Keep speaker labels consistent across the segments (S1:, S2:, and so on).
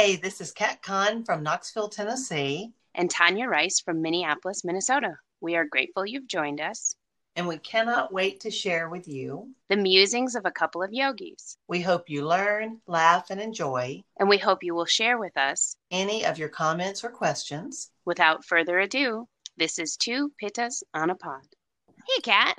S1: Hey, this is Kat Kahn from Knoxville, Tennessee.
S2: And Tanya Rice from Minneapolis, Minnesota. We are grateful you've joined us.
S1: And we cannot wait to share with you
S2: the musings of a couple of yogis.
S1: We hope you learn, laugh, and enjoy.
S2: And we hope you will share with us
S1: any of your comments or questions.
S2: Without further ado, this is Two Pittas on a Pod. Hey, Kat.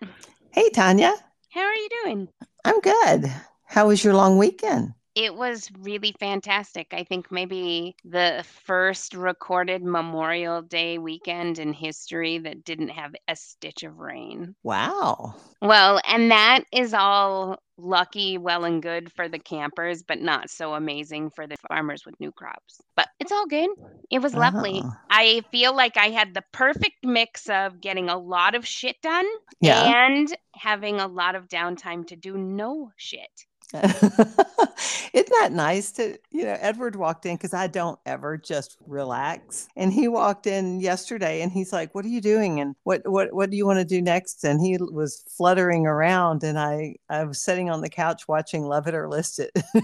S1: Hey, Tanya.
S2: How are you doing?
S1: I'm good. How was your long weekend?
S2: It was really fantastic. I think maybe the first recorded Memorial Day weekend in history that didn't have a stitch of rain.
S1: Wow.
S2: Well, and that is all lucky, well and good for the campers, but not so amazing for the farmers with new crops. But it's all good. It was lovely. Uh-huh. I feel like I had the perfect mix of getting a lot of shit done yeah. and having a lot of downtime to do no shit.
S1: Isn't that nice to, you know, Edward walked in because I don't ever just relax. And he walked in yesterday and he's like, What are you doing? And what what what do you want to do next? And he was fluttering around and I I was sitting on the couch watching Love It or List It.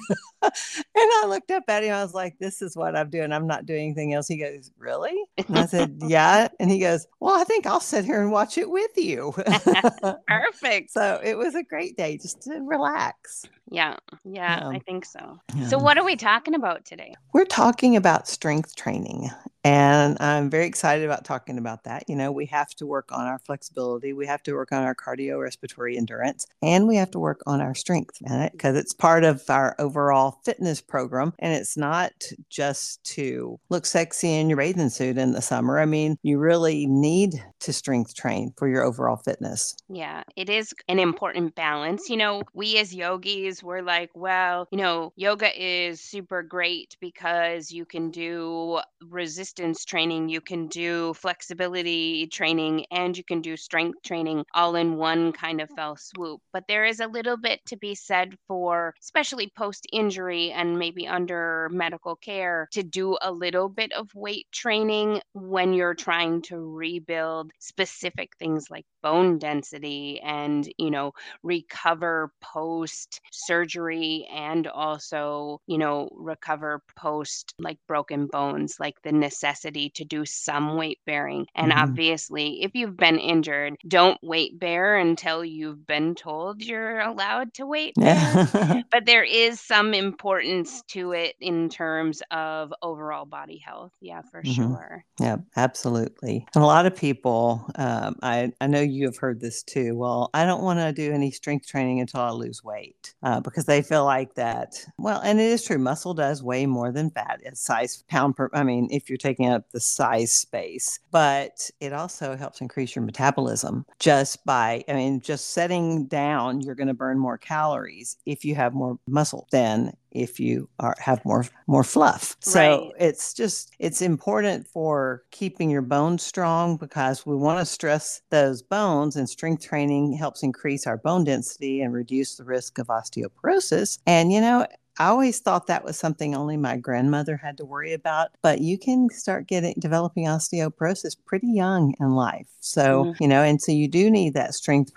S1: and I looked up at him. I was like, This is what I'm doing. I'm not doing anything else. He goes, Really? And I said, Yeah. And he goes, Well, I think I'll sit here and watch it with you.
S2: Perfect.
S1: so it was a great day just to relax.
S2: Yeah, yeah, I think so. Yeah. So, what are we talking about today?
S1: We're talking about strength training. And I'm very excited about talking about that. You know, we have to work on our flexibility, we have to work on our cardiorespiratory endurance, and we have to work on our strength because it's part of our overall fitness program. And it's not just to look sexy in your bathing suit in the summer. I mean, you really need to strength train for your overall fitness.
S2: Yeah, it is an important balance. You know, we as yogis, we're like, well, you know, yoga is super great because you can do resistance resistance training, you can do flexibility training, and you can do strength training all in one kind of fell swoop. But there is a little bit to be said for, especially post injury and maybe under medical care, to do a little bit of weight training when you're trying to rebuild specific things like bone density and, you know, recover post surgery and also, you know, recover post like broken bones, like the necessity necessity to do some weight bearing. And mm-hmm. obviously, if you've been injured, don't weight bear until you've been told you're allowed to weight bear. but there is some importance to it in terms of overall body health. Yeah, for mm-hmm. sure.
S1: Yeah, absolutely. And a lot of people, um, I, I know you have heard this too. Well, I don't want to do any strength training until I lose weight uh, because they feel like that. Well, and it is true, muscle does weigh more than fat. It's size pound per, I mean, if you're taking taking up the size space, but it also helps increase your metabolism just by, I mean, just setting down, you're going to burn more calories if you have more muscle than if you are have more more fluff. So right. it's just it's important for keeping your bones strong because we want to stress those bones and strength training helps increase our bone density and reduce the risk of osteoporosis. And you know, I always thought that was something only my grandmother had to worry about, but you can start getting developing osteoporosis pretty young in life. So, mm-hmm. you know, and so you do need that strength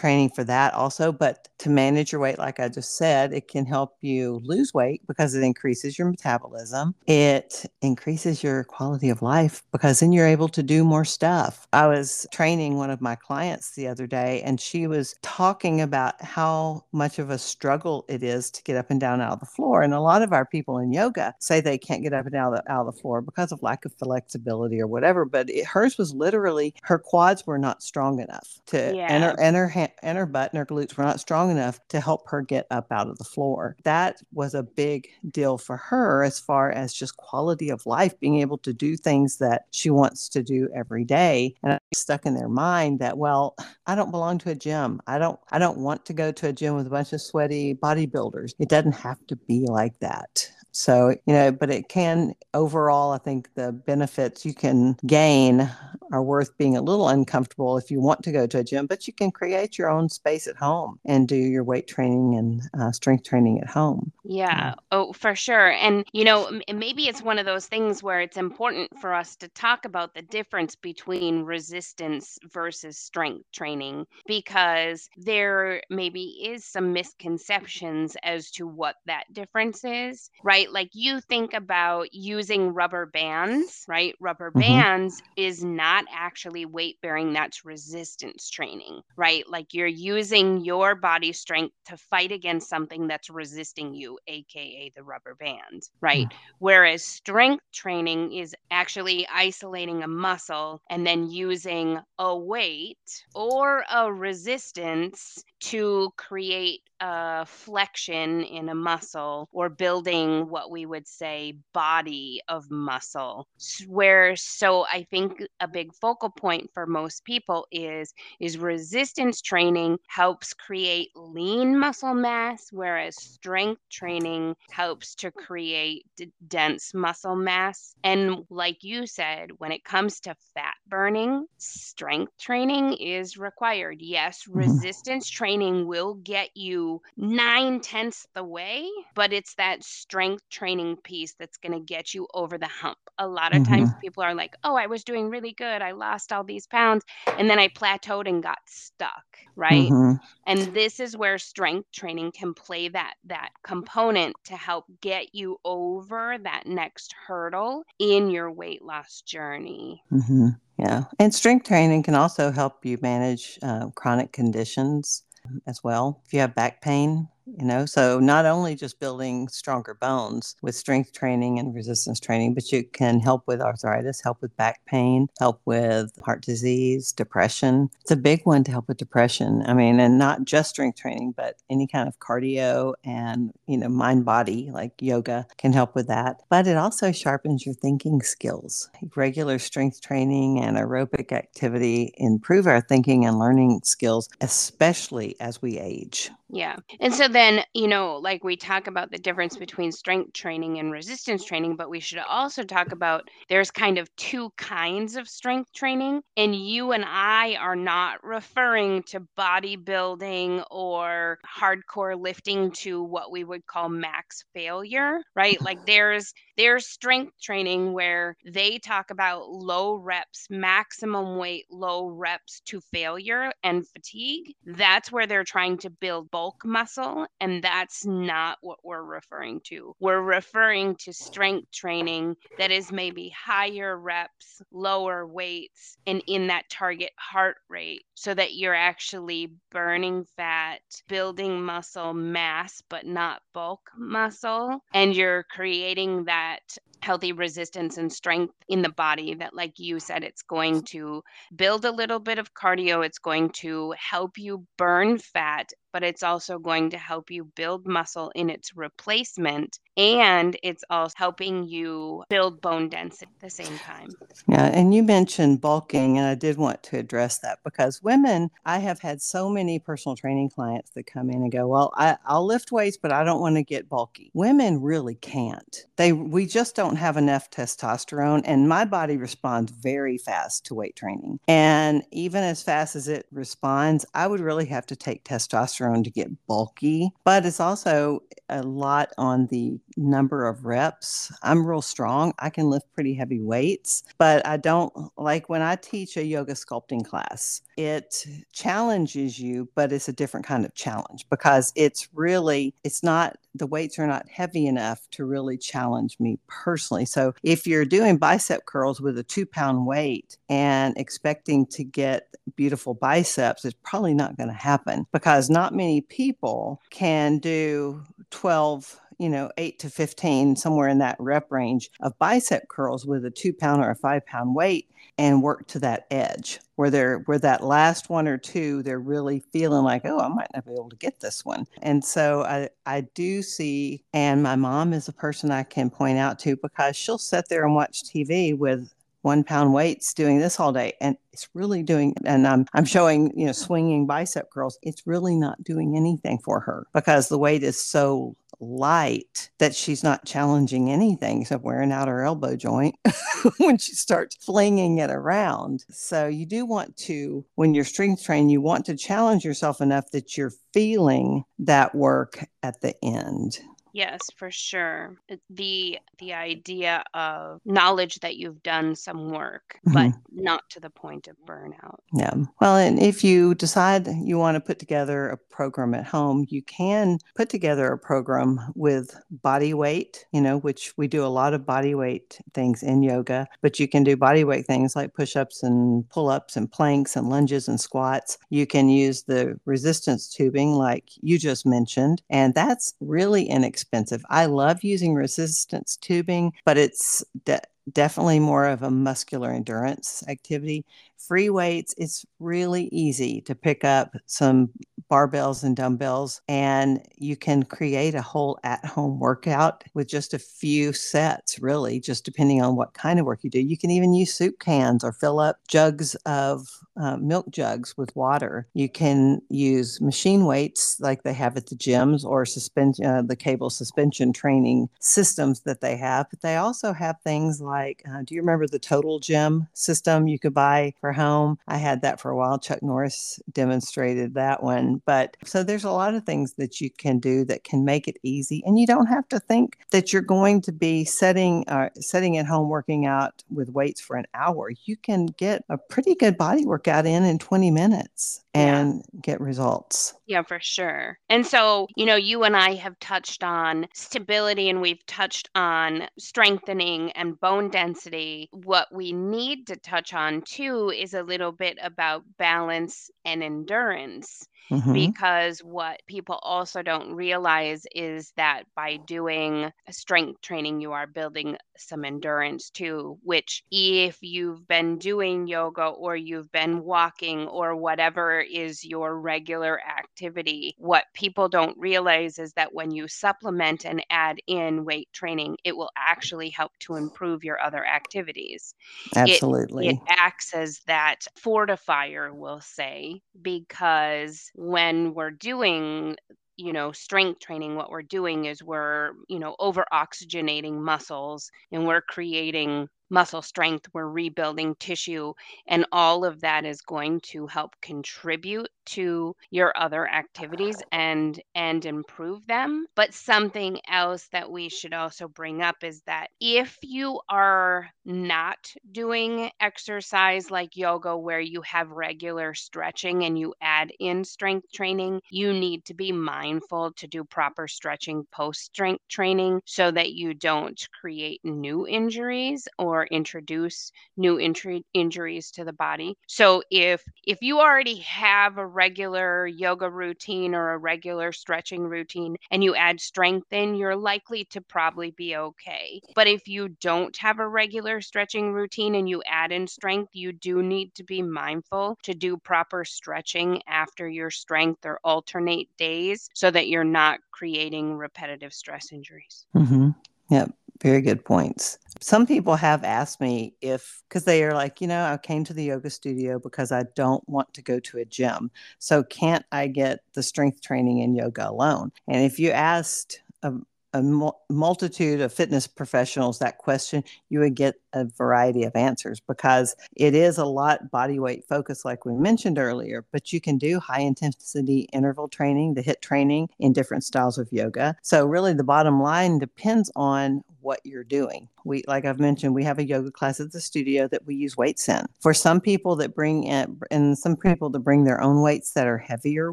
S1: training for that also. But to manage your weight, like I just said, it can help you lose weight because it increases your metabolism. It increases your quality of life because then you're able to do more stuff. I was training one of my clients the other day, and she was talking about how much of a struggle it is to get up and down out of the floor. And a lot of our people in yoga say they can't get up and down out of the floor because of lack of flexibility or whatever. But it, hers was literally her quads were not strong enough to yeah. and her and her hand, and her butt and her glutes were not strong enough to help her get up out of the floor. That was a big deal for her as far as just quality of life, being able to do things that she wants to do every day. And stuck in their mind that, well, I don't belong to a gym. I don't I don't want to go to a gym with a bunch of sweaty bodybuilders. It doesn't have to be like that. So, you know, but it can overall, I think the benefits you can gain are worth being a little uncomfortable if you want to go to a gym, but you can create your own space at home and do your weight training and uh, strength training at home.
S2: Yeah. Oh, for sure. And, you know, maybe it's one of those things where it's important for us to talk about the difference between resistance versus strength training because there maybe is some misconceptions as to what that difference is, right? Right? Like you think about using rubber bands, right? Rubber
S1: Mhm.
S2: bands is not actually weight bearing, that's resistance training, right? Like you're using your body strength to fight against something that's resisting you, AKA the rubber band, right? Whereas strength training is actually isolating a muscle and then using a weight or a resistance to create a flexion in a muscle or building what we would say body of muscle. Where so i think a big focal point for most people is is resistance training helps create lean muscle mass whereas strength training helps to create d- dense muscle mass. And like you said when it comes to fat burning strength training is required. Yes
S1: Mhm.
S2: resistance training will get you nine tenths the way, but it's that strength training piece that's going to get you over the hump. A lot of times
S1: Mhm.
S2: people are like, oh, I was doing really good. I lost all these pounds. And then I plateaued and got stuck, right?
S1: Mhm.
S2: And this is where strength training can play that that component to help get you over that next hurdle in your weight loss journey.
S1: Mhm. Yeah. And strength training can also help you manage uh, chronic conditions as well. If you have back pain, you know, so not only just building stronger bones with strength training and resistance training, but you can help with arthritis, help with back pain, help with heart disease, depression. It's a big one to help with depression. I mean, and not just strength training, but any kind of cardio and, you know, mind body like yoga can help with that. But it also sharpens your thinking skills. Regular strength training and aerobic activity improve our thinking and learning skills, especially as we age.
S2: Yeah. And so then, you know, like we talk about the difference between strength training and resistance training, but we should also talk about there's kind of two kinds of strength training. And you and I are not referring to bodybuilding or hardcore lifting to what we would call max failure, right? Like there's there's strength training where they talk about low reps, maximum weight, low reps to failure and fatigue. That's where they're trying to build bulk muscle. And that's not what we're referring to. We're referring to strength training that is maybe higher reps, lower weights, and in that target heart rate so that you're actually burning fat, building muscle mass, but not bulk muscle. And you're creating that healthy resistance and strength in the body that like you said it's going to build a little bit of cardio it's going to help you burn fat but it's also going to help you build muscle in its replacement and it's also helping you build bone density at the same time
S1: Yeah, and you mentioned bulking, and I did want to address that because women, I have had so many personal training clients that come in and go, "Well, I, I'll lift weights, but I don't want to get bulky." Women really can't. They we just don't have enough testosterone, and my body responds very fast to weight training. And even as fast as it responds, I would really have to take testosterone to get bulky. But it's also a lot on the number of reps. I'm real strong. I can lift pretty heavy weights, but I don't like when I teach a yoga sculpting class, it challenges you, but it's a different kind of challenge because it's really, it's not, the weights are not heavy enough to really challenge me personally. So if you're doing bicep curls with a two pound weight and expecting to get beautiful biceps, it's probably not going to happen because not many people can do 12 you know, eight to 15, somewhere in that rep range of bicep curls with a two pound or a five pound weight and work to that edge where they're where that last one or two, they're really feeling like, oh, I might not be able to get this one. And so I, I do see, and my mom is a person I can point out to because she'll sit there and watch TV with one pound weights doing this all day and it's really doing and I'm, I'm showing you know swinging bicep curls. It's really not doing anything for her because the weight is so light that she's not challenging anything except wearing out her elbow joint when she starts flinging it around. So you do want to when you're strength training you want to challenge yourself enough that you're feeling that work at the end
S2: Yes, for sure. The the idea of knowledge that you've done some work, but
S1: Mhm.
S2: not to the point of burnout.
S1: Yeah. Well, and if you decide you want to put together a program at home, you can put together a program with body weight, you know, which we do a lot of body weight things in yoga, but you can do body weight things like push ups and pull ups and planks and lunges and squats. You can use the resistance tubing, like you just mentioned, and that's really inexpensive. I love using resistance tubing, but it's de- definitely more of a muscular endurance activity. Free weights, it's really easy to pick up some barbells and dumbbells, and you can create a whole at home workout with just a few sets, really, just depending on what kind of work you do. You can even use soup cans or fill up jugs of uh, milk jugs with water. You can use machine weights like they have at the gyms or uh, the cable suspension training systems that they have. But they also have things like, uh, do you remember the Total Gym system you could buy for home? I had that for a while. Chuck Norris demonstrated that one. But so there's a lot of things that you can do that can make it easy, and you don't have to think that you're going to be setting uh, setting at home working out with weights for an hour. You can get a pretty good body workout in in 20 minutes
S2: Yeah.
S1: and get results.
S2: Yeah, for sure. And so, you know, you and I have touched on stability and we've touched on strengthening and bone density. What we need to touch on too is a little bit about balance and endurance.
S1: Mhm.
S2: Because what people also don't realize is that by doing strength training, you are building some endurance too, which, if you've been doing yoga or you've been walking or whatever is your regular activity, what people don't realize is that when you supplement and add in weight training, it will actually help to improve your other activities
S1: Absolutely.
S2: it acts as that fortifier we'll say because when we're doing you know strength training what we're doing is we're you know over oxygenating muscles and we're creating muscle strength we're rebuilding tissue and all of that is going to help contribute to your other activities and and improve them but something else that we should also bring up is that if you are not doing exercise like yoga where you have regular stretching and you add in strength training you need to be mindful to do proper stretching post strength training so that you don't create new injuries or introduce new injuries to the body. So if if you already have a regular yoga routine or a regular stretching routine and you add strength in you're likely to probably be okay but if you don't have a regular stretching routine and you add in strength you do need to be mindful to do proper stretching after your strength or alternate days so that you're not creating repetitive stress injuries
S1: hmm Yep. Very good points. Some people have asked me if, because they are like, you know, I came to the yoga studio because I don't want to go to a gym. So can't I get the strength training in yoga alone? And if you asked a, a multitude of fitness professionals that question, you would get a variety of answers because it is a lot body weight focused, like we mentioned earlier. But you can do high intensity interval training, the HIT training in different styles of yoga. So, really, the bottom line depends on what you're doing. We, like I've mentioned, we have a yoga class at the studio that we use weights in. For some people that bring in, and some people that bring their own weights that are heavier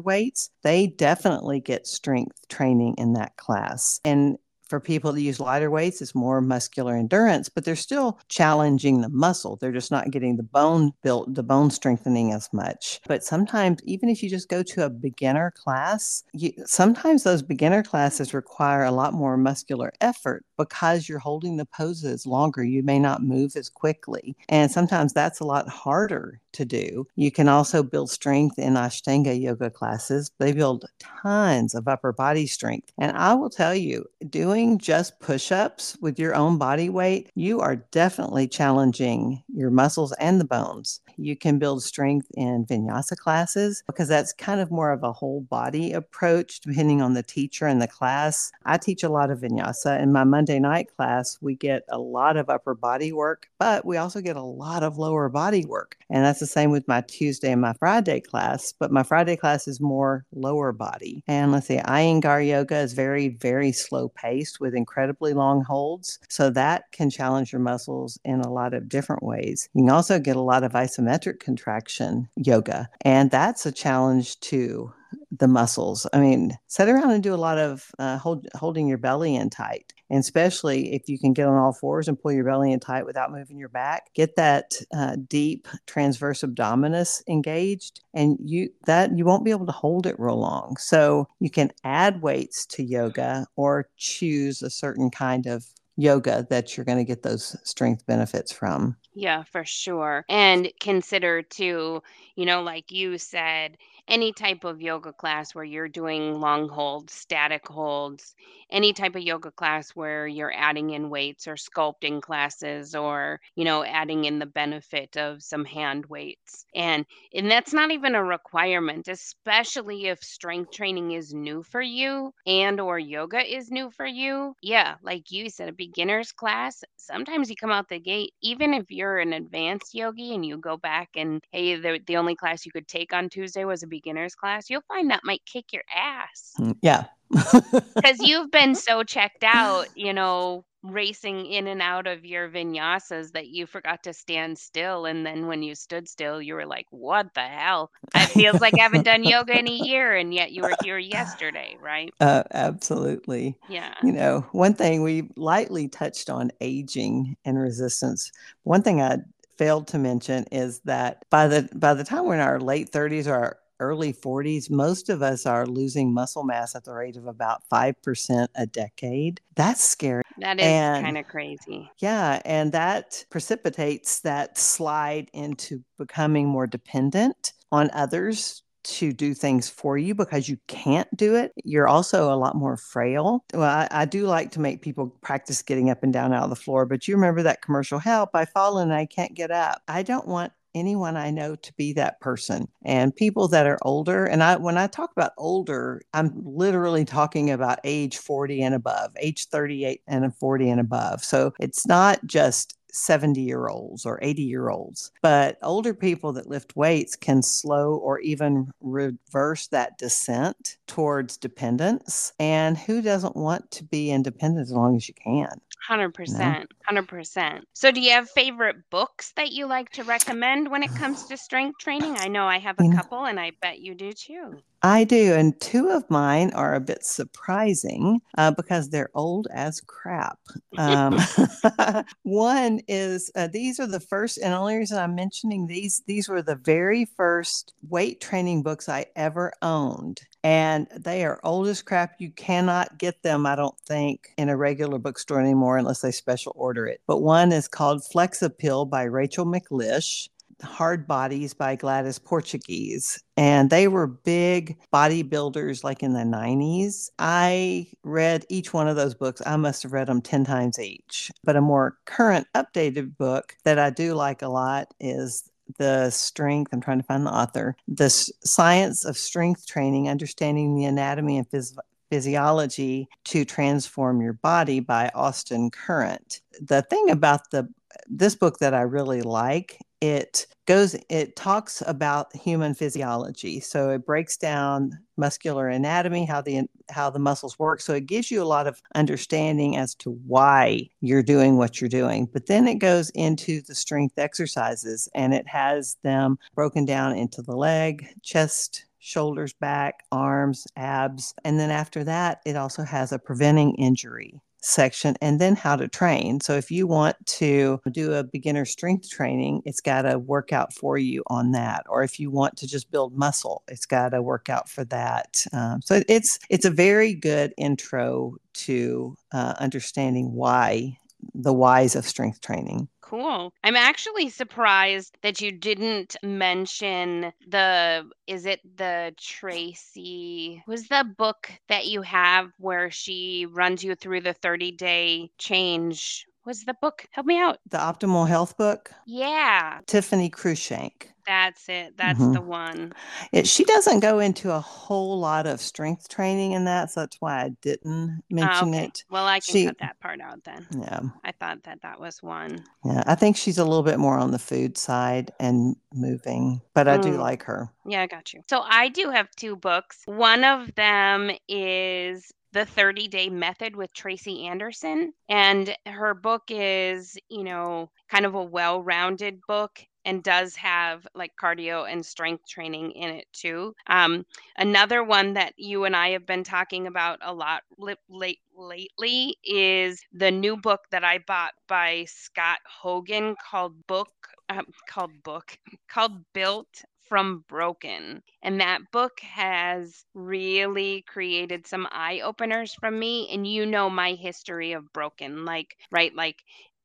S1: weights, they definitely get strength training in that class. And for people to use lighter weights, it's more muscular endurance, but they're still challenging the muscle. They're just not getting the bone built, the bone strengthening as much. But sometimes, even if you just go to a beginner class, you, sometimes those beginner classes require a lot more muscular effort because you're holding the poses longer. You may not move as quickly. And sometimes that's a lot harder to do. You can also build strength in Ashtanga yoga classes. They build tons of upper body strength. And I will tell you, doing doing just push ups with your own body weight, you are definitely challenging your muscles and the bones. You can build strength in vinyasa classes because that's kind of more of a whole body approach depending on the teacher and the class. I teach a lot of vinyasa. In my Monday night class, we get a lot of upper body work, but we also get a lot of lower body work. And that's the same with my Tuesday and my Friday class, but my Friday class is more lower body. And let's see, Iyengar yoga is very, very slow paced with incredibly long holds. So that can challenge your muscles in a lot of different ways. You can also get a lot of isometric contraction yoga, and that's a challenge too the muscles. I mean, sit around and do a lot of uh, hold, holding your belly in tight, and especially if you can get on all fours and pull your belly in tight without moving your back. Get that uh, deep transverse abdominis engaged, and you that you won't be able to hold it real long. So you can add weights to yoga or choose a certain kind of yoga that you're going to get those strength benefits from.
S2: Yeah, for sure. And consider too, you know, like you said, any type of yoga class where you're doing long holds, static holds, any type of yoga class where you're adding in weights or sculpting classes or, you know, adding in the benefit of some hand weights. And and that's not even a requirement, especially if strength training is new for you and or yoga is new for you. Yeah, like you said a beginner's class, sometimes you come out the gate even if you're an advanced yogi and you go back and hey, the, the only class you could take on Tuesday was a beginner's class, you'll find that might kick your ass.
S1: Mm, yeah.
S2: Because you've been so checked out, you know, racing in and out of your vinyasas that you forgot to stand still. And then when you stood still, you were like, what the hell? It feels like I haven't done yoga in a year. And yet you were here yesterday, right?
S1: Uh, absolutely.
S2: Yeah.
S1: You know, one thing we lightly touched on aging and resistance. One thing I failed to mention is that by the by the time we're in our late 30s or our early 40s, most of us are losing muscle mass at the rate of about 5% a decade. That's scary.
S2: That is kind of crazy.
S1: Yeah. And that precipitates that slide into becoming more dependent on others to do things for you because you can't do it. You're also a lot more frail. Well, I, I, do like to make people practice getting up and down out of the floor, but you remember that commercial help, I fall and I can't get up. I don't want anyone I know to be that person. And people that are older, and I when I talk about older, I'm mm-hmm. literally talking about age 40 and above, age 38 and 40 and above. So it's not just 70 year olds or 80 year olds. But older people that lift weights can slow or even reverse that descent towards dependence. And who doesn't want to be independent as long as you can?
S2: 100%. 100%. So, do you have favorite books that you like to recommend when it comes to strength training? I know I have a couple, and I bet you do too.
S1: I do. And two of mine are a bit surprising uh, because they're old as crap. Um, one is uh, these are the first, and the only reason I'm mentioning these, these were the very first weight training books I ever owned. And they are old as crap. You cannot get them, I don't think, in a regular bookstore anymore unless they special order it. But one is called Flex Appeal by Rachel McLish. Hard Bodies by Gladys Portugues. And they were big bodybuilders like in the 90s. I read each one of those books. I must have read them 10 times each. But a more current, updated book that I do like a lot is the strength i'm trying to find the author the science of strength training understanding the anatomy and phys- physiology to transform your body by austin current the thing about the this book that i really like it goes it talks about human physiology. So it breaks down muscular anatomy how the how the muscles work. So it gives you a lot of understanding as to why you're doing what you're doing. But then it goes into the strength exercises and it has them broken down into the leg chest shoulders back arms abs. And then after that it also has a preventing injury section and then how to train. So if you want to do a beginner strength training, it's got to work out for you on that. Or if you want to just build muscle, it's got to work out for that. Um, so it's it's a very good intro to uh, understanding why the whys of strength training.
S2: Cool. I'm actually surprised that you didn't mention the is it the Tracy was the book that you have where she runs you through the 30 day change was the book help me out
S1: the optimal health book
S2: yeah
S1: tiffany cruikshank
S2: that's it. That's mm-hmm. the one.
S1: It, she doesn't go into a whole lot of strength training in that, so that's why I didn't mention oh, okay. it.
S2: Well, I can she, cut that part out then.
S1: Yeah.
S2: I thought that that was one.
S1: Yeah, I think she's a little bit more on the food side and moving, but I mm. do like her.
S2: Yeah, I got you. So I do have two books. One of them is the 30 day method with Tracy Anderson. And her book is, you know, kind of a well rounded book and does have like cardio and strength training in it too. Um, another one that you and I have been talking about a lot late lately is the new book that I bought by Scott Hogan called Book um, called Book called Built from Broken. And that book has really created some eye openers from me. And you know my history of broken, like, right? Like,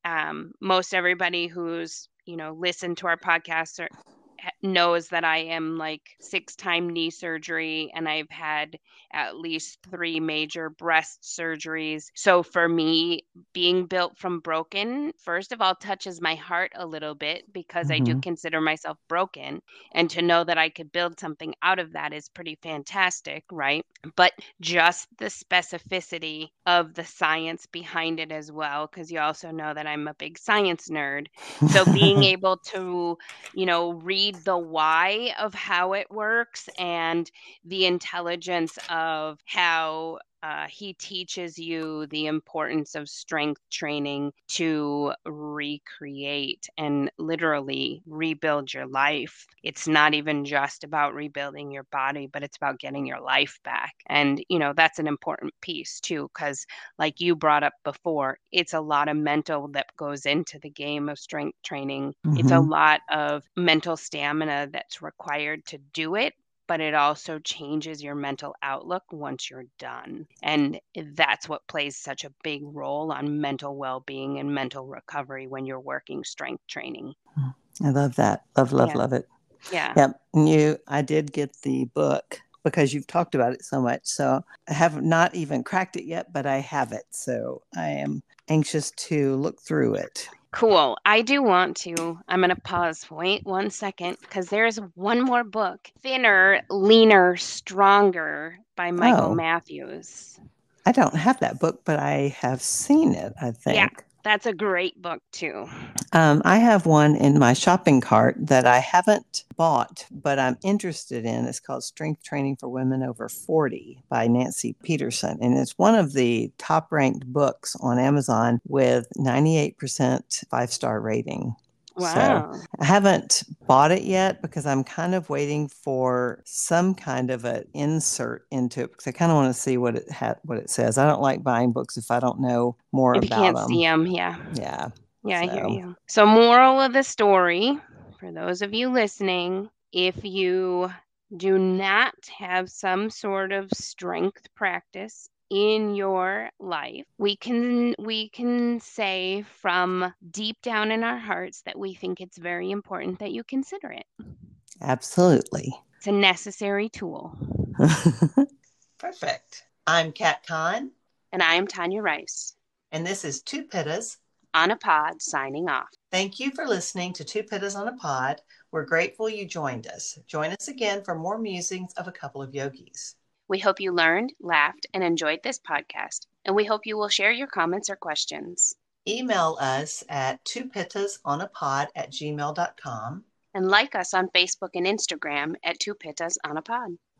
S2: um, most everybody who's you know, listened to our podcast or knows that I am like six time knee surgery and I've had at least three major breast surgeries. So for me, being built from broken, first of all, touches my heart a little bit because mm-hmm. I do mm-hmm. consider myself broken. And to know that I could build something out of that is pretty fantastic, right? But just the specificity of the science behind it as well, because you also know that I'm a big science nerd. So being able to, you know, read read the why of how it works and the intelligence of how uh, he teaches you the importance of strength training to recreate and literally rebuild your life. It's not even just about rebuilding your body, but it's about getting your life back. And, you know, that's an important piece too, because like you brought up before, it's a lot of mental that goes into the game of strength training. Mm-hmm. It's a mm-hmm. lot of mental stamina that's required to do it but it also changes your mental outlook once you're done. And that's what plays such a big role on mental well being and mental recovery when you're working strength training. Hmm.
S1: I love that. Love, love, yeah. love it.
S2: Yeah.
S1: Yep. You, I did get the book because you've talked about it so much. So I have not even cracked it yet, but I have it. So I am anxious to look through it.
S2: Cool. I do want to. I'm going to pause. Wait one second because there's one more book Thinner, Leaner, Stronger by Michael oh. Matthews.
S1: I don't have that book, but I have seen it, I think.
S2: Yeah. That's a great book too.
S1: Um, I have one in my shopping cart that I haven't bought, but I'm interested in. It's called Strength Training for Women Over 40 by Nancy Peterson. And it's one of the top ranked books on Amazon with 98% five star rating.
S2: Wow.
S1: So I haven't bought it yet because I'm kind of waiting for some kind of an insert into it because I kind of want to see what it ha- what it says. I don't like buying books if I don't know more
S2: if
S1: about them.
S2: you can't
S1: them.
S2: see them, yeah.
S1: Yeah.
S2: Yeah, so. I hear you. So, moral of the story for those of you listening, if you do not have some sort of strength practice in your life we can we can say from deep down in our hearts that we think it's very important that you consider it.
S1: Absolutely.
S2: It's a necessary tool.
S1: Perfect. I'm kat kahn.
S2: And i'm tanya rice.
S1: And this is two pittas
S2: on a pod signing off.
S1: Thank you for listening to two pittas on a pod. We're grateful you joined us. Join us again for more musings of a couple of yogis
S2: we hope you learned, laughed, and enjoyed this podcast, and we hope you will share your comments or questions.
S1: Email us at twopittasonapod at gmail.com
S2: and like us on Facebook and Instagram at Two Pittas on a Pod.